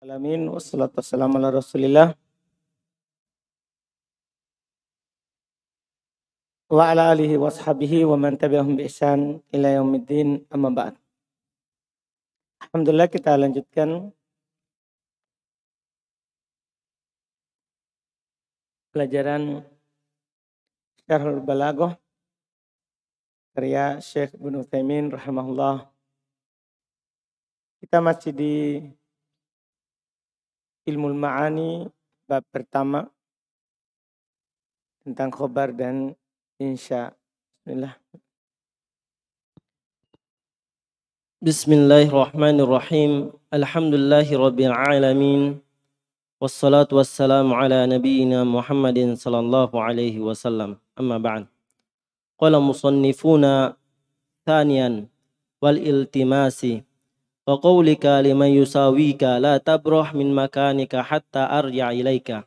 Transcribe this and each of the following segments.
Alamin wassalatu wassalamu ala rasulillah wa ala alihi wa ashabihi wa man tabi'ahum bi ihsan ila yaumiddin amma ba'd. Alhamdulillah kita lanjutkan pelajaran Syarhul Balaghah karya Syekh Ibnu Utsaimin rahimahullah. Kita masih di ilmu ma'ani bab pertama tentang khobar dan insya. Bismillah. Bismillahirrahmanirrahim. Alhamdulillahi rabbil alamin. Wassalatu wassalamu ala nabiyyina Muhammadin sallallahu alaihi wasallam. Amma ba'd. Qala musannifuna thaniyan wal iltimasi wa qawlika liman yusawika la tabrah min makanika hatta arja ilaika.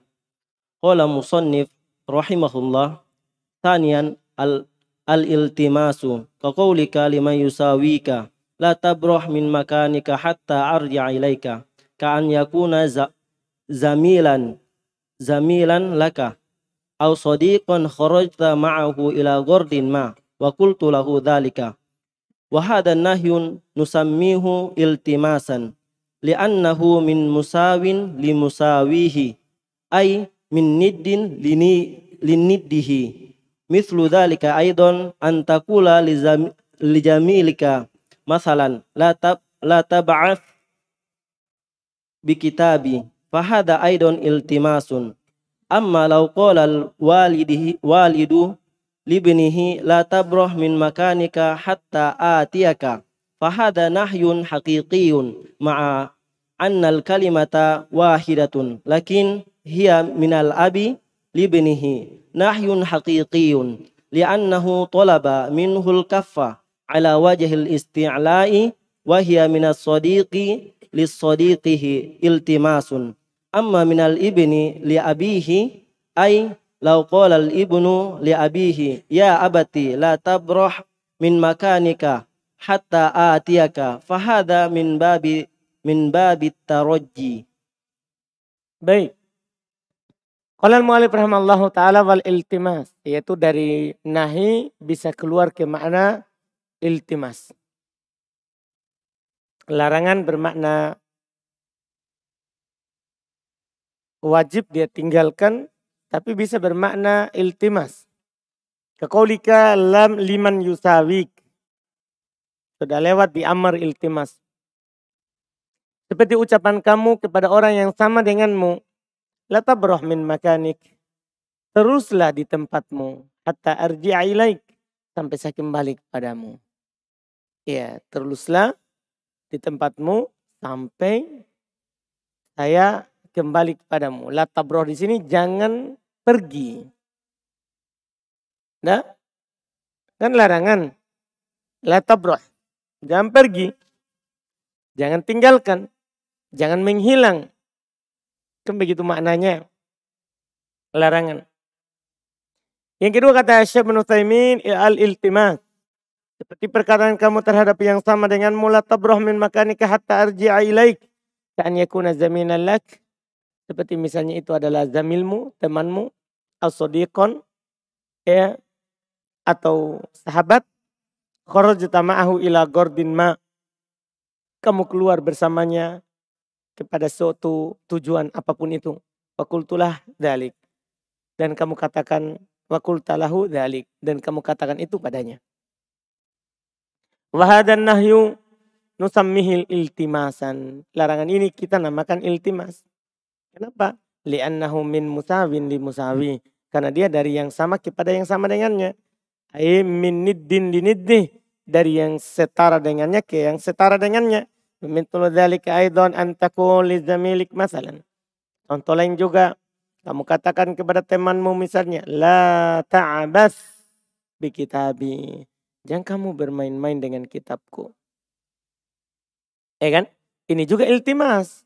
Qala musannif rahimahullah thaniyan al al-iltimasu ka qawlika liman yusawika la tabrah min makanika hatta arja ilaika. Ka an yakuna za, zamilan zamilan laka. Aw sadiqan kharajta ma'ahu ila ghardin ma wa qultu lahu dhalika. Wahada nahyun nusammihu iltimasan li'annahu min musawin limusawihi, ai min nidin lini liniddihi mithlu dhalika aidan an takula li jamilika masalan la tab la tab'ath bi kitabi fahada aidan iltimasun amma law qala al walidu libnihi la tabrah min makanika hatta atiyaka fahada nahyun haqiqiyun ma'a anna al-kalimata wahidatun lakin hiya minal abi libnihi nahyun haqiqiyun li'annahu talaba minhu al-kaffa ala wajhil isti'la'i wa hiya minas sadiqi lis-sadiqihi iltimasun amma minal ibni li abihi ay Lau qala al-ibnu li abihi, ya abati la tabrah min makanika hatta atiyaka. Fahada min babi min babi tarajji. Baik. Qala al-mu'alif rahimallahu taala wal iltimas, yaitu dari nahi bisa keluar ke makna iltimas. Larangan bermakna wajib dia tinggalkan tapi bisa bermakna iltimas. Kekaulika lam liman yusawik. Sudah lewat di amar iltimas. Seperti ucapan kamu kepada orang yang sama denganmu. Latabroh min makanik. Teruslah di tempatmu. Hatta arji'a ilaik. Sampai saya kembali kepadamu. Ya, teruslah di tempatmu sampai saya kembali kepadamu. Latabroh di sini jangan pergi. Nah, kan larangan. La tabroh. Jangan pergi. Jangan tinggalkan. Jangan menghilang. Kan begitu maknanya. Larangan. Yang kedua kata Syekh bin Utsaimin al-iltimas. Seperti perkataan kamu terhadap yang sama dengan mula tabroh min makanika hatta arji'a ilaik. Ka'an yakuna zaminan lak seperti misalnya itu adalah zamilmu, temanmu, al-sodiqon, ya, atau sahabat. Kharajta ma'ahu ila gordin ma. Kamu keluar bersamanya kepada suatu tujuan apa pun itu. Wakultulah dalik. Dan kamu katakan wakultalahu dalik. Dan kamu katakan itu padanya. Wahadan nahyu nusammihil iltimasan. Larangan ini kita namakan iltimas. Kenapa? Li'annahu min musawin li musawi. Karena dia dari yang sama kepada yang sama dengannya. Ai min niddin li niddi. Dari yang setara dengannya ke yang setara dengannya. Mithlu dzalika aidan an taqul li zamilik masalan. Contoh lain juga kamu katakan kepada temanmu misalnya la ta'abas bi kitabi. Jangan kamu bermain-main dengan kitabku. Ya kan? Ini juga iltimas.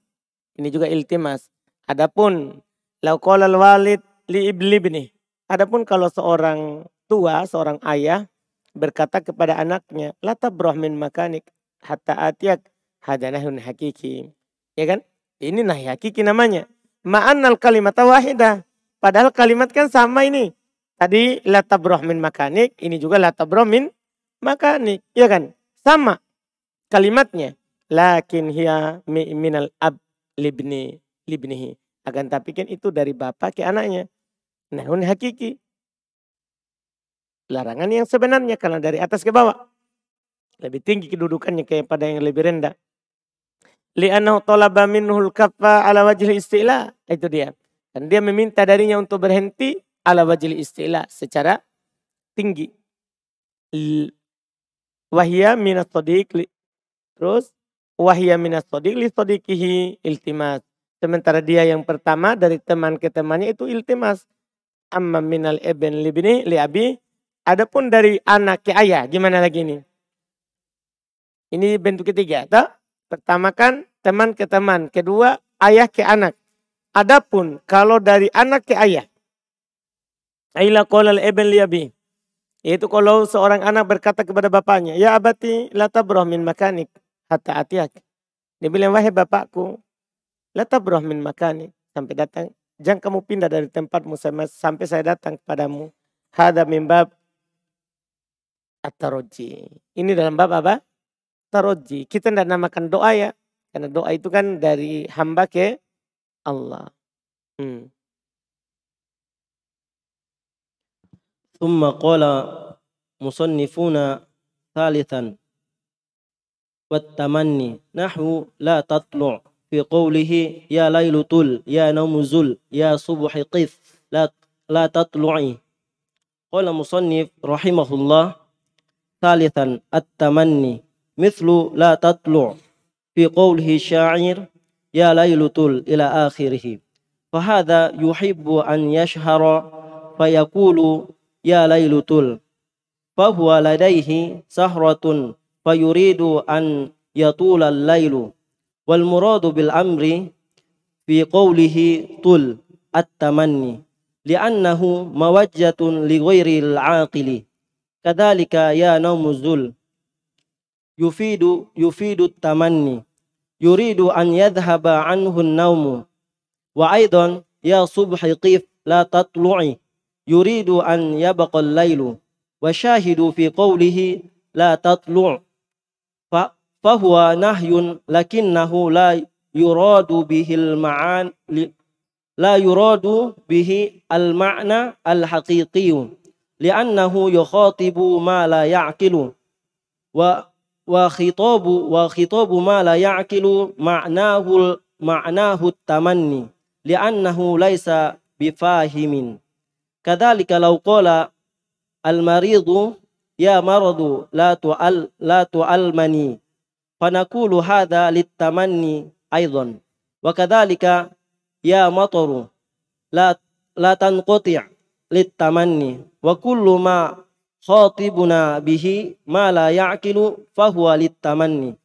Ini juga iltimas. Adapun lauqalal walid li ibni. Adapun kalau seorang tua, seorang ayah berkata kepada anaknya, la tabrah min makanik hatta atiyak hadanahun hakiki. Ya kan? Ini nahi hakiki namanya. Ma'annal kalimat wahidah. Padahal kalimat kan sama ini. Tadi la tabroh min makanik, ini juga la tabroh min makanik. Ya kan? Sama kalimatnya. Lakin hiya minal ab libni libnihi. Akan tapi kan itu dari bapak ke anaknya. Nah, ini hakiki. Larangan yang sebenarnya karena dari atas ke bawah. Lebih tinggi kedudukannya kepada yang lebih rendah. Li'anahu talaba minhul kaffa ala wajil istilah. Itu dia. Dan dia meminta darinya untuk berhenti ala wajil istilah secara tinggi. Wahya minas sadiq. Terus wahya minas sadiq li sadiqihi iltimas. Sementara dia yang pertama dari teman ke temannya itu iltimas. Amma minal ibn libni li abi. Adapun dari anak ke ayah. Gimana lagi ini? Ini bentuk ketiga. Tak? Pertama kan teman ke teman. Kedua ayah ke anak. Adapun kalau dari anak ke ayah. Aila qolal ibn liabi. Yaitu kalau seorang anak berkata kepada bapaknya. Ya abati la tabroh min makanik. Hatta atiak. Dia bilang wahai bapakku. La tabroh min makanik. Sampai datang. Jangan kamu pindah dari tempatmu sampai saya datang kepadamu. Hada min bab at Ini dalam bab apa? taroji. Kita tidak namakan doa ya. Karena doa itu kan dari hamba ke Allah. Hmm. ثم قال مصنفون ثالثا والتمني نحو لا تطلع في قوله يا ليل طل يا نوم زل يا صبح قف لا لا تطلعي. قال مصنف رحمه الله ثالثا التمني مثل لا تطلع. في قوله الشاعر يا ليل طل إلى آخره. فهذا يحب أن يشهر فيقول يا ليل طل. فهو لديه سهرة فيريد أن يطول الليل. والمراد بالأمر في قوله طل التمني لأنه موجة لغير العاقل كذلك يا نوم الذل يفيد يفيد التمني يريد أن يذهب عنه النوم وأيضا يا صبح قف لا تطلعي يريد أن يبقى الليل وشاهد في قوله لا تطلع فهو نهي لكنه لا يراد به المعان لا يراد به المعنى الحقيقي لأنه يخاطب ما لا يعقل وخطاب وخطاب ما لا يعقل معناه معناه التمني لأنه ليس بفاهم. كذلك لو قال المريض يا مرض لا تؤل لا تؤلمني. Fanaqulu hadha litamanni aidan wa kadzalika ya mataru la la tanqati' litamanni wa kullu ma khatibuna bihi ma la ya'qilu fahuwa litamanni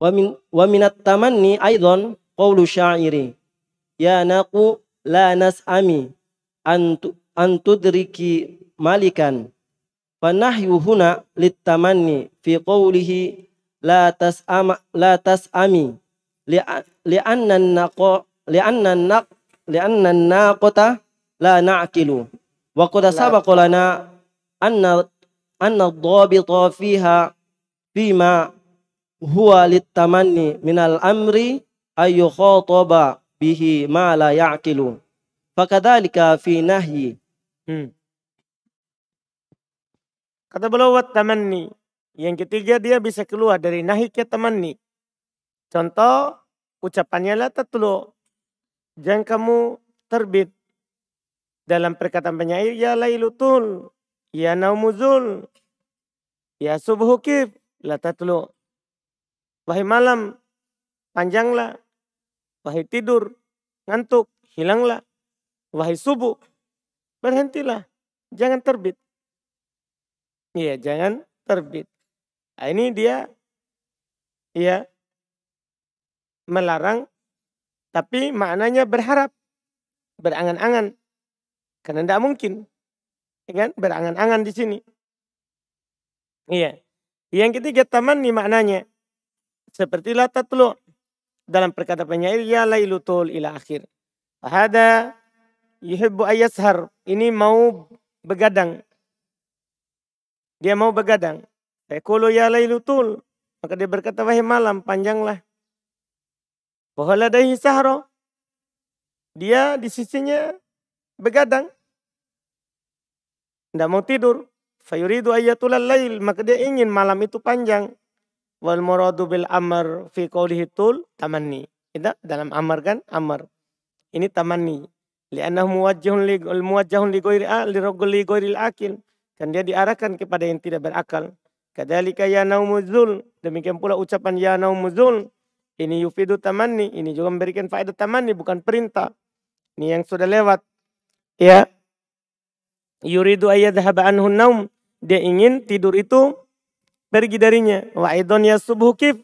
wa min wa minat tamanni aidan qawlu syairi ya naqu la nas'ami an an tudriki malikan fanahyu huna litamanni fi qawlihi la tas'ama la tas'ami li'anna naqa li'anna naq li'anna naqata la na'qilu. Wa qad sabaqa lana anna anna dhabita fiha fima huwa litamanni minal amri ayu khataba bihi ma la ya'qilu. Fakadzalika fi nahyi. Hmm. kata beliau tamanni yang ketiga dia bisa keluar dari nahi ke tamanni contoh ucapannya la tatlu jangan kamu terbit dalam perkataan penyair ya lailutul Ya naumuzul. Ya subuh kif. La tatlu. Wahai malam. Panjanglah. Wahai tidur. Ngantuk. Hilanglah. Wahai subuh. Berhentilah. Jangan terbit. Iya jangan terbit. Nah, ini dia. Iya. Melarang. Tapi maknanya berharap. Berangan-angan. Karena tidak mungkin Ya kan? Berangan-angan di sini. Iya. Yang ketiga taman nih maknanya. Seperti la tatlu. dalam perkataan penyair ya lailutul ila akhir. Hada yuhibbu ayashar. Ini mau begadang. Dia mau begadang. Fekulu ya lailutul. Maka dia berkata wahai malam panjanglah. Wahaladahi sahro. Dia di sisinya begadang. Tidak mau tidur. Fayuridu ayatulal lail. Maka dia ingin malam itu panjang. Wal muradu bil amr fi qawlihi tul tamanni. Itu dalam amar kan? Amar. Ini tamanni. Li'annahu muwajjahun li muwajjahun li ghairi li akil. Kan dia diarahkan kepada yang tidak berakal. Kadzalika ya naumuzul. Demikian pula ucapan ya naumuzul. Ini yufidu tamanni. Ini juga memberikan faedah tamanni bukan perintah. Ini yang sudah lewat. Ya. Yuridu ayyadhaba anhu naum. Dia ingin tidur itu pergi darinya. Wa aidon ya subuh kif.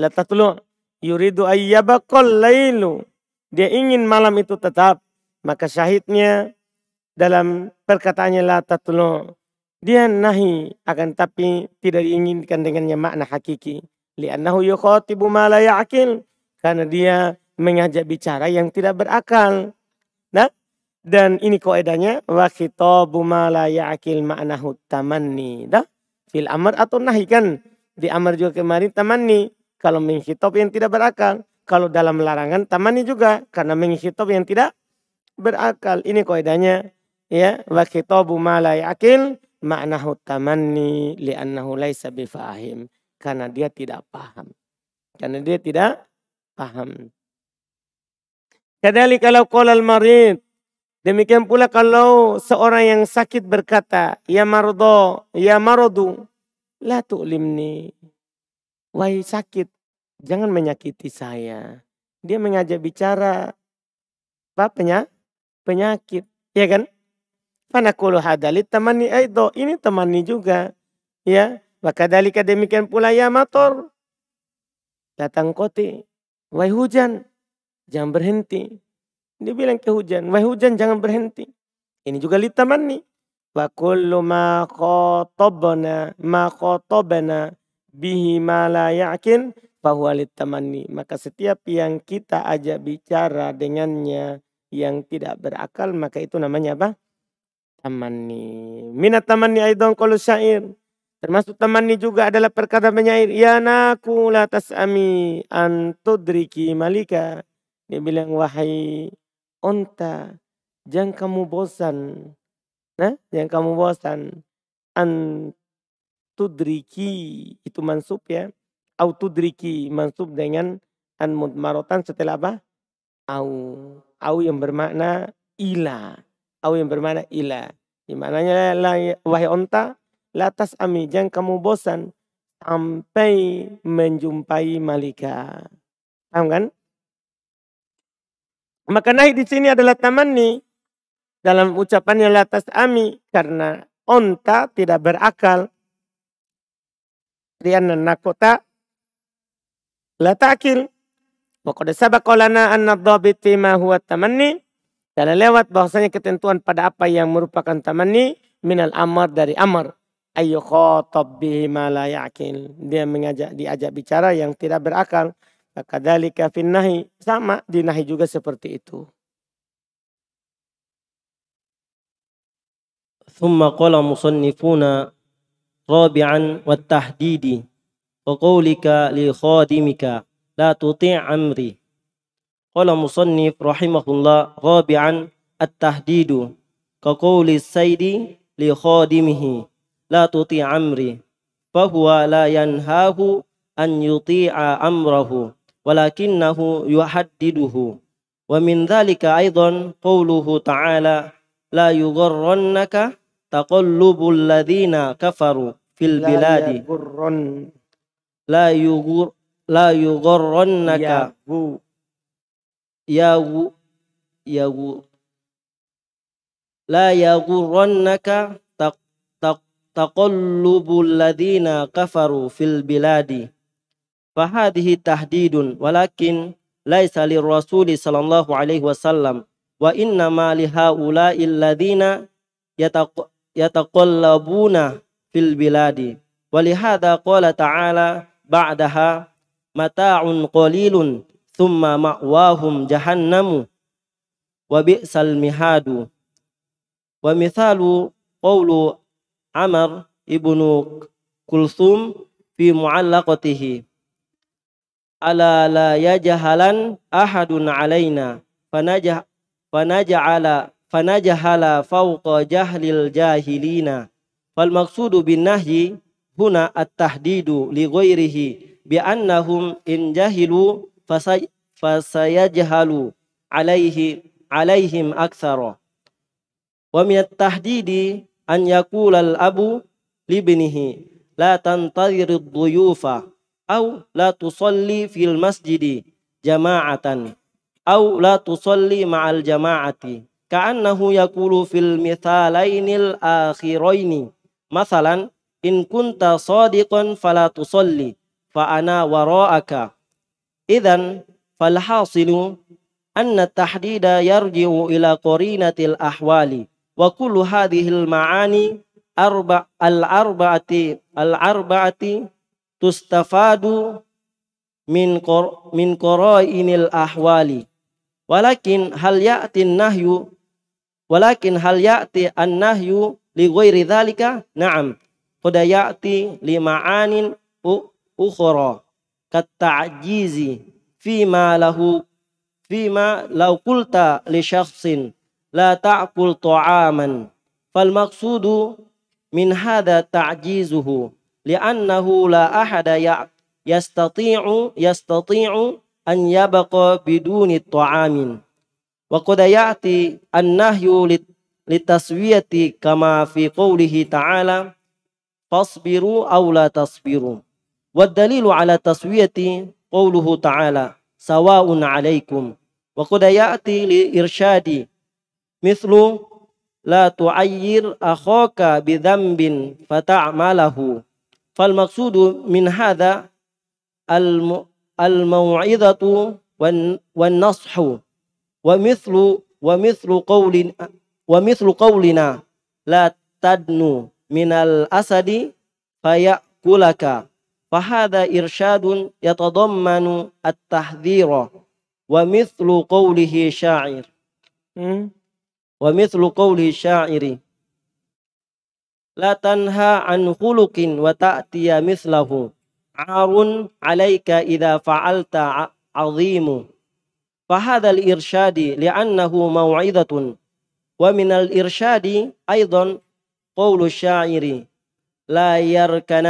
La tatlu. Yuridu ayyabaqal lailu. Dia ingin malam itu tetap. Maka syahidnya dalam perkataannya la tatlu. Dia nahi akan tapi tidak diinginkan dengannya makna hakiki. Liannahu yukhatibu ma la ya'kil. Karena dia mengajak bicara yang tidak berakal. Nah, dan ini koedanya wa khitabu ma la ya'kil ma'nahu tamanni. Dah? fil amr atau nahi kan. Di amr juga kemarin tamani. Kalau menghitab yang tidak berakal. Kalau dalam larangan tamani juga. Karena menghitab yang tidak berakal. Ini koedanya. Ya, wa khitabu ma la ya'kil maknahu tamanni li'annahu laisa bifahim. Karena dia tidak paham. Karena dia tidak paham. Kadali kalau kolal marid Demikian pula kalau seorang yang sakit berkata, Ya mardo, ya marodu, la tu'limni. Wahai sakit, jangan menyakiti saya. Dia mengajak bicara apa penya, penyakit, ya kan? Fanakulu hadalit temani aido, ini temani juga. Ya, maka dalika demikian pula ya motor. Datang koti, wahai hujan, jangan berhenti. Dia bilang ke hujan, wahai hujan jangan berhenti. Ini juga litamanni. Wa kullu ma khotobana ma khotobana bihi ma la yakin fahuwa litamanni. Maka setiap yang kita ajak bicara dengannya yang tidak berakal maka itu namanya apa? Tamanni. Minat tamanni aidon kalau syair. Termasuk tamanni juga adalah perkataan penyair. Ya naku la tas'ami antudriki malika. Dia bilang wahai onta. Jangan kamu bosan. Nah, jangan kamu bosan. An tudriki itu mansub ya. Au tudriki mansub dengan an mudmarotan setelah apa? Au. Au yang bermakna ila. Au yang bermakna ila. Di mananya wahai onta, latas ami jangan kamu bosan sampai menjumpai malika. Paham kan? Maka naik di sini adalah tamanni dalam ucapannya latas ami karena onta tidak berakal. Rian nakota la ta'kil. Pokoknya sabakolana anna dhabit ma huwa tamanni. Dan lewat bahwasanya ketentuan pada apa yang merupakan tamanni minal amar dari amar. Ayo khotob bihi ma la yakil. Dia mengajak diajak bicara yang tidak berakal. Kadalika finnahi sama di nahi juga seperti itu. ثم قال مصنفون رابعا والتحديد وقولك لخادمك لا تطيع أمري قال مصنف رحمه الله رابعا التهديد كقول السيد لخادمه لا تطيع أمري فهو لا ينهاه أن يطيع أمره ولكنه يحدده. ومن ذلك أيضا قوله تعالى لا يغرنك تقلب الذين كفروا في البلاد. لا يغرن. لا يغر لا يغرنك يا يا لا يغرنك تقلب الذين كفروا في البلاد. فهذه تهديد ولكن ليس للرسول صلى الله عليه وسلم وإنما لهؤلاء الذين يتقلبون في البلاد. ولهذا قال تعالى بعدها متاع قليل thumma ma'wahum jahannamu. Wa bi'sal mihadu. Wa mithalu qawlu Amr ibnu Kulthum fi mu'allaqatihi. Ala la yajhalan ahadun alaina fanajah fanaja'ala fanajahala fawqa jahlil jahilina. Fal maqsudu bin nahyi huna at-tahdidu li ghairihi bi annahum in jahilu fasayajhalu alaihi alaihim aktsara wa min at-tahdidi an yaqula al-abu libnihi la tantadhir ad-duyufa la tusalli fil masjidi jama'atan aw la tusalli ma'al jama'ati ka'annahu yaqulu fil mithalainil akhiraini masalan in kunta sadiqan fala tusalli fa ana wara'aka idzan fal hasilu anna tahdida yarji'u ila qarinatil ahwali wa kullu hadhil ma'ani arba al arba'ati al arba'ati tustafadu min kor, min qarainil ahwali. Walakin hal ya'ti nahyu walakin hal ya'ti an nahyu li ghairi dhalika? Na'am. Qad ya'ti li ma'anin ukhra kat ta'jizi fima lahu fima law qulta li shakhsin la ta'kul ta'aman fal maqsudu min hadha ta'jizuhu li'annahu la ahada ya yastati'u yastati'u an yabqa biduni ta'amin wa qad ya'ti an-nahyu litaswiyati kama fi qawlihi ta'ala fasbiru aw la tasbiru wad dalilu ala taswiyati qawluhu ta'ala sawa'un 'alaikum wa qad ya'ti li irsyadi mithlu la tu'ayyir akhaka bidhanbin fata'malahu fal maqsudu min hadha al al mau'izatu wan wan nashu wa mithlu wa mithlu qawlin wa mithlu qawlina la tadnu minal asadi fayakulaka fahada irsyadun yatadammanu at-tahdhira wa mithlu qawlihi sya'ir hmm? wa mithlu qawlihi sya'iri la tanha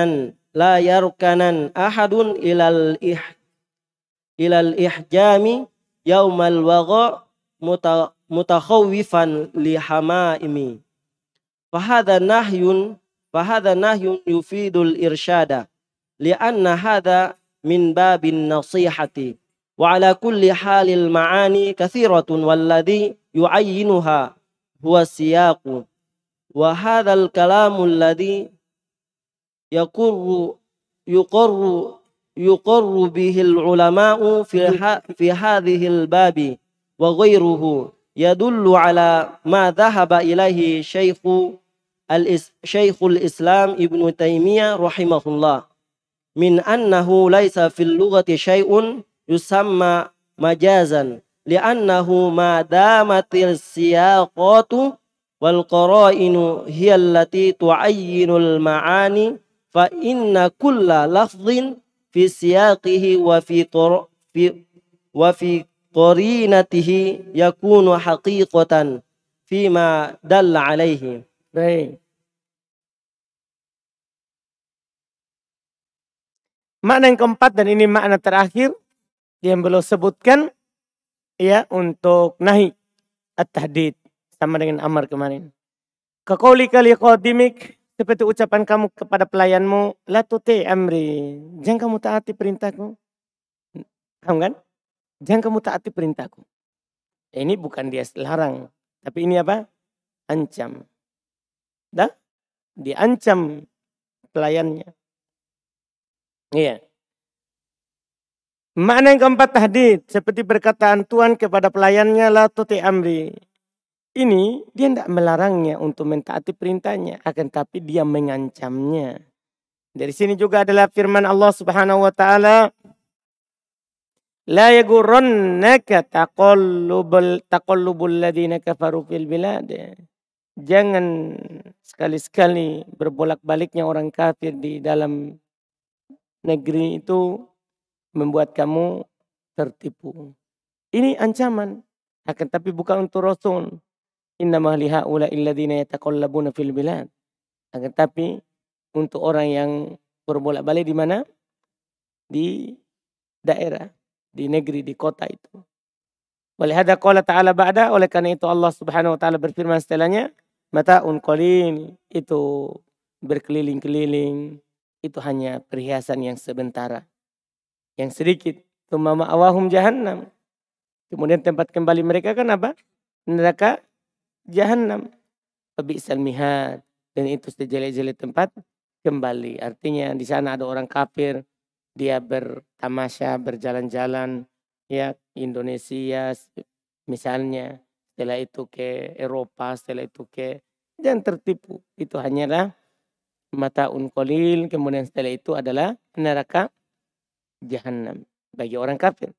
an khuluqin wa ta'tiya mislahu arun alaika idza fa'alta azimu fahadha al-irsyadi li'annahu maw'izatun wa min al-irsyadi aidan qawlu syairi la yarkanan la yarkanan ahadun ilal ih ilal ihjami yaumal waga mutakhawifan li hamaimi Fahada nahyun fahada nahyun yufidul irsyada lianna hada min babin nasihati wa ala kulli halil ma'ani kathiratun walladhi yu'ayyinuha huwa siyaqu wa hadzal kalamu alladhi yaqurru yuqarru yuqarru bihi ulama'u fi fi hadhihi al-babi wa ghayruhu yadullu ala ma dhahaba ilaihi syaikhu Syekhul Islam Ibnu Taimiyah rahimahullah min annahu laisa fil lughati syai'un yusamma majazan li'annahu ma damatil siyaqatu wal qara'inu hiya allati tu'ayyinul ma'ani fa inna kulla lafdhin fi siyaqihi wa fi fi wa fi qarinatihi yakunu haqiqatan fima dalla alaihi Baik. Makna yang keempat dan ini makna terakhir yang belum sebutkan ya untuk nahi at-tahdid sama dengan amar kemarin. Kekoli kali qadimik seperti ucapan kamu kepada pelayanmu la tuti amri. Jangan kamu taati perintahku. Paham kan? Jangan kamu taati perintahku. Ini bukan dia larang, tapi ini apa? Ancam. Dah diancam pelayannya. Iya. Makna yang keempat tahdid seperti perkataan Tuhan kepada pelayannya la tuti amri. Ini dia tidak melarangnya untuk mentaati perintahnya, akan tapi dia mengancamnya. Dari sini juga adalah firman Allah Subhanahu wa taala La yagurrannaka taqallubul taqallubul ladina kafaru fil bilad. Jangan sekali-sekali berbolak-baliknya orang kafir di dalam negeri itu membuat kamu tertipu. Ini ancaman. Akan tapi bukan untuk Rasul. Innama lihaula illadina yataqallabuna fil bilad. Akan tapi untuk orang yang berbolak-balik di mana? Di daerah, di negeri, di kota itu. Oleh hada qala ta'ala ba'da, oleh karena itu Allah subhanahu wa ta'ala berfirman setelahnya, Mata'un qalil, itu berkeliling-keliling, itu hanya perhiasan yang sementara. Yang sedikit. Tumma ma'awahum jahannam. Kemudian tempat kembali mereka kan apa? Neraka jahannam. Bi'sal mihad. Dan itu sejelek-jelek tempat kembali. Artinya di sana ada orang kafir, dia bertamasya, berjalan-jalan, ya Indonesia misalnya, setelah itu ke Eropa, setelah itu ke jangan tertipu. Itu hanyalah mata unkolil, kemudian setelah itu adalah neraka jahanam bagi orang kafir.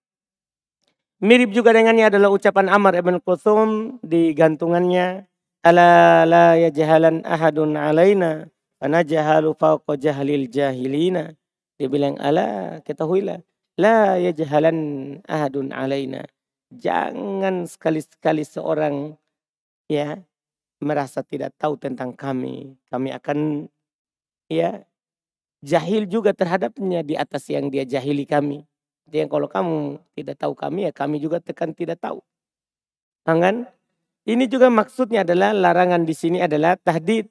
Mirip juga dengannya adalah ucapan Amr ibn Qusum di gantungannya. Ala la yajhalan ahadun alaina karena jahalu fauqa jahalil jahilina. Dia bilang, ala ketahuilah. La yajhalan ahadun alaina. Jangan sekali-sekali seorang ya merasa tidak tahu tentang kami. Kami akan ya jahil juga terhadapnya di atas yang dia jahili kami. Jadi kalau kamu tidak tahu kami ya kami juga tekan tidak tahu. Kan? Ini juga maksudnya adalah larangan di sini adalah tahdid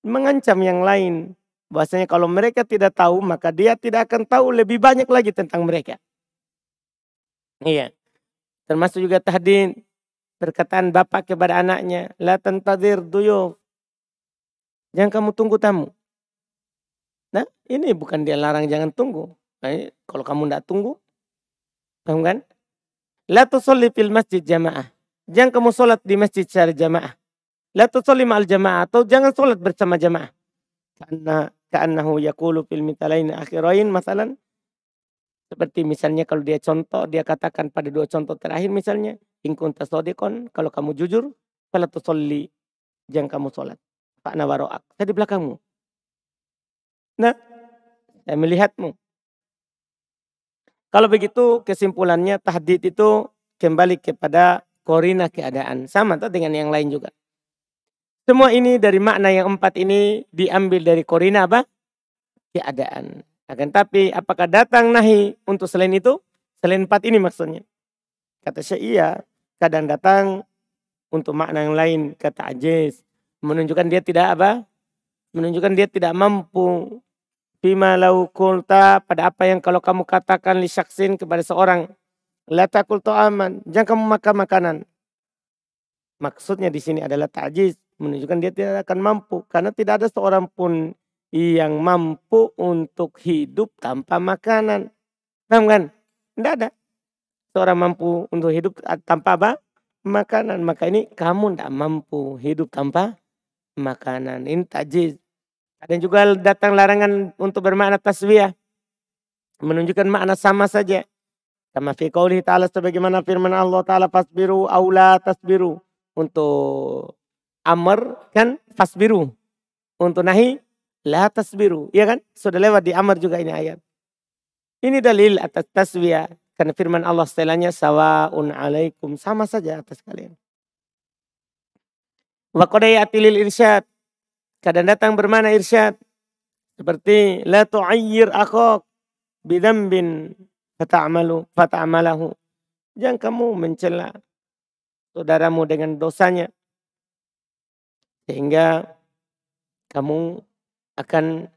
mengancam yang lain. Bahwasanya kalau mereka tidak tahu, maka dia tidak akan tahu lebih banyak lagi tentang mereka. Iya. Termasuk juga tahdin. Perkataan bapak kepada anaknya. La tentadir duyo. Jangan kamu tunggu tamu. Nah ini bukan dia larang jangan tunggu. Nah, kalau kamu tidak tunggu. Paham kan? La tusalli fil masjid jamaah. Jangan kamu sholat di masjid secara jamaah. La tusalli ma'al jamaah atau jangan sholat bersama jamaah. Karena ka'annahu yaqulu fil mitalain akhirain masalan seperti misalnya kalau dia contoh dia katakan pada dua contoh terakhir misalnya in kunta sadiqon kalau kamu jujur fala tusalli jangan kamu sholat. Pak Nawaro'ak. Saya di belakangmu. Nah, saya melihatmu. Kalau begitu kesimpulannya tahdid itu kembali kepada korina keadaan. Sama tuh dengan yang lain juga. Semua ini dari makna yang empat ini diambil dari korina apa? Keadaan. Akan tapi apakah datang nahi untuk selain itu? Selain empat ini maksudnya. Kata saya iya. Kadang datang untuk makna yang lain. Kata ajiz. Menunjukkan dia tidak apa? Menunjukkan dia tidak mampu. Bima lau kulta pada apa yang kalau kamu katakan li syaksin kepada seorang. La takul aman. Jangan kamu makan makanan. Maksudnya di sini adalah ta'jiz menunjukkan dia tidak akan mampu karena tidak ada seorang pun yang mampu untuk hidup tanpa makanan. Paham kan? Tidak ada. Seorang mampu untuk hidup tanpa apa? Makanan. Maka ini kamu tidak mampu hidup tanpa makanan. Ini tajiz. Ada juga datang larangan untuk bermakna tasbih Menunjukkan makna sama saja. Kama fi ta'ala sebagaimana firman Allah ta'ala fasbiru aula tasbiru. Untuk amr kan fasbiru. Untuk nahi la tasbiru. Iya kan? Sudah lewat di amr juga ini ayat. Ini dalil atas taswiyah. Karena firman Allah setelahnya sawa'un alaikum. Sama saja atas kalian. Wa atilil irsyad. Kadang datang bermana irsyad. Seperti la tu'ayyir akhok bidambin fata'amalu fata'amalahu. Jangan kamu mencela saudaramu dengan dosanya. Sehingga kamu akan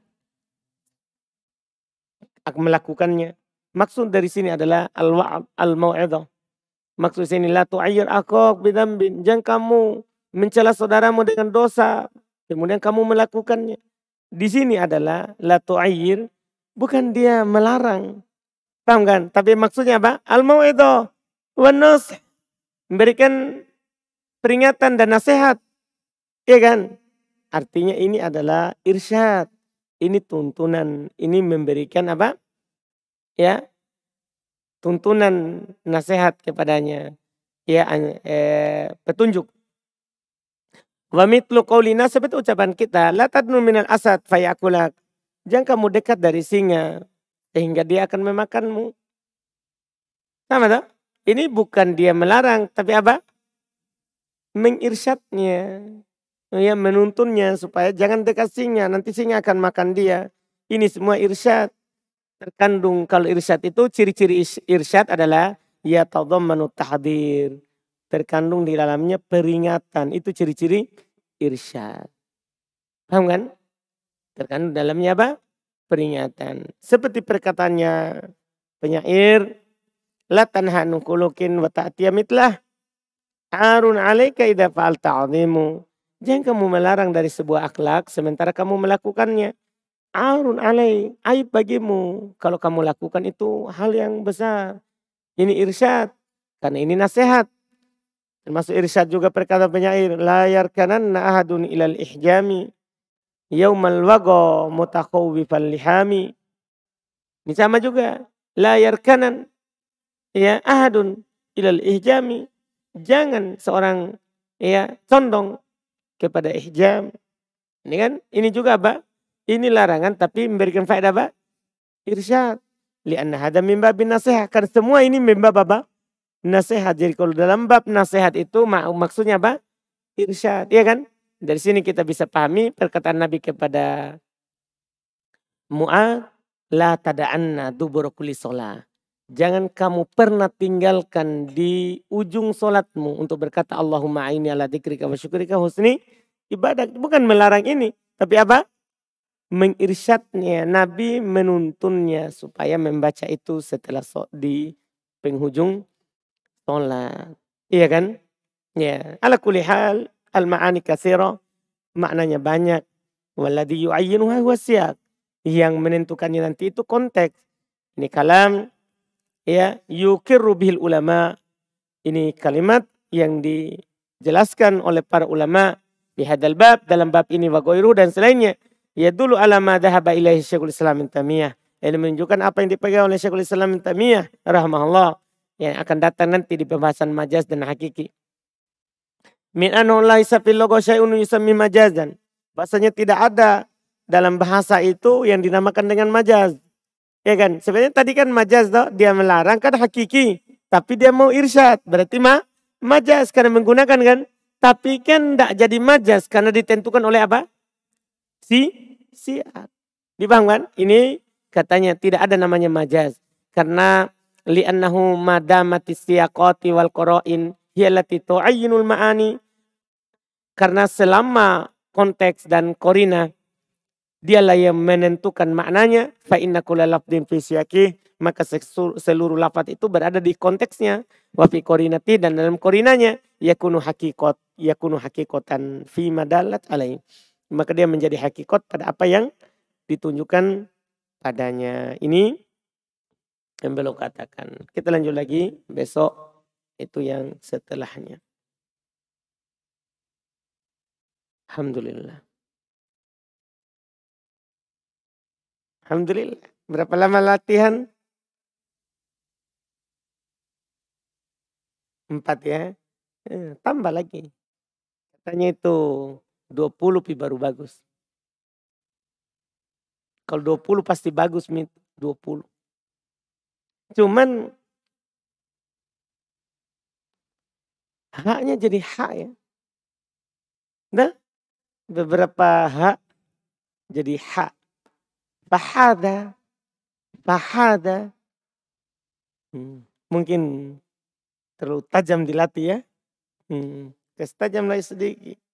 akan melakukannya. Maksud dari sini adalah al-wa'ad al-mau'idah. Maksud sini la tu'ayyir akok bidambin. Jangan kamu mencela saudaramu dengan dosa. Kemudian kamu melakukannya. Di sini adalah la tu'ayyir. Bukan dia melarang. Paham kan? Tapi maksudnya apa? Al-mau'idah. Wa Memberikan peringatan dan nasihat. Iya kan? Artinya ini adalah irsyad. Ini tuntunan. Ini memberikan apa? Ya. tuntunan nasihat kepadanya. Ya eh, petunjuk. Wa mitlu qaulina seperti ucapan kita, la tadnu minal asad fayakulak. Jangan kamu dekat dari singa sehingga dia akan memakanmu. Sama tak? Ini bukan dia melarang, tapi apa? Mengirsyadnya. Ya, menuntunnya supaya jangan dekat singa, nanti singa akan makan dia. Ini semua irsyad. Terkandung kalau irsyad itu ciri-ciri irsyad adalah ya tadhammanu tahdir. Terkandung di dalamnya peringatan. Itu ciri-ciri irsyad. Paham kan? Terkandung dalamnya apa? Peringatan. Seperti perkataannya penyair, La tanhanu kulukin wa ta'tiya mitlah. Arun alaika idha fa'al ta'zimu. Jangan kamu melarang dari sebuah akhlak sementara kamu melakukannya. Arun alai, aib bagimu. Kalau kamu lakukan itu hal yang besar. Ini irsyad. Karena ini nasihat. Termasuk irsyad juga perkata penyair. Layar kanan ahadun ilal ihjami. Yaumal wago mutakawwifal lihami. Ini sama juga. Layar kanan. Ya ahadun ilal ihjami. Jangan seorang ya condong kepada ihjam. Ini kan, ini juga apa? Ini larangan tapi memberikan faedah apa? Irsyad. Lianna hada mimba bin nasihat. Karena semua ini mimba apa? Nasihat. Jadi kalau dalam bab nasihat itu mak maksudnya apa? Irsyad. Iya kan? Dari sini kita bisa pahami perkataan Nabi kepada Mu'ad. La tada'anna dubur sholat. Jangan kamu pernah tinggalkan di ujung solatmu untuk berkata Allahumma aini ala dikrika wa syukrika husni ibadah. Bukan melarang ini. Tapi apa? Mengirsyadnya. Nabi menuntunnya supaya membaca itu setelah di penghujung solat. Iya kan? Ya. Ala kulihal al-ma'ani kathira. Maknanya banyak. Walladhi yu'ayyinuha huwa Yang menentukannya nanti itu konteks. Ini kalam ya yukirru bihil ulama ini kalimat yang dijelaskan oleh para ulama di hadal bab dalam bab ini wa dan selainnya ya dulu alama dhahaba ilaihi Syekhul Islam Tamiyah ini menunjukkan apa yang dipegang oleh Syekhul Islam Tamiyah rahmahullah yang akan datang nanti di pembahasan majaz dan hakiki min laisa fil logo syai'un yusammi majazan bahasanya tidak ada dalam bahasa itu yang dinamakan dengan majaz Ya kan? Sebenarnya tadi kan majaz toh, dia melarang kan hakiki. Tapi dia mau irsyad. Berarti mah majaz karena menggunakan kan. Tapi kan tidak jadi majaz karena ditentukan oleh apa? Si siat. Kan? Ini katanya tidak ada namanya majaz. Karena li'annahu madamati siyaqati wal qara'in hiyallati tu'ayyinul ma'ani. Karena selama konteks dan korina dialah yang menentukan maknanya. Fa inna kulla lafdin fi maka seluruh lafaz itu berada di konteksnya. Wa fi korinati dan dalam korinanya. Yakunu hakikat yakunu hakikatan fi madalat alai maka dia menjadi hakikat pada apa yang ditunjukkan padanya. Ini yang belum katakan kita lanjut lagi besok itu yang setelahnya Alhamdulillah Alhamdulillah. Berapa lama latihan? Empat ya. Eh, tambah lagi. Katanya itu 20 pi baru bagus. Kalau 20 pasti bagus, Mit. 20. Cuman haknya jadi hak ya. Nah, beberapa hak jadi hak. Fahada. Fahada. Hmm. Mungkin terlalu tajam dilatih ya. Hmm. Kasih tajam lagi sedikit.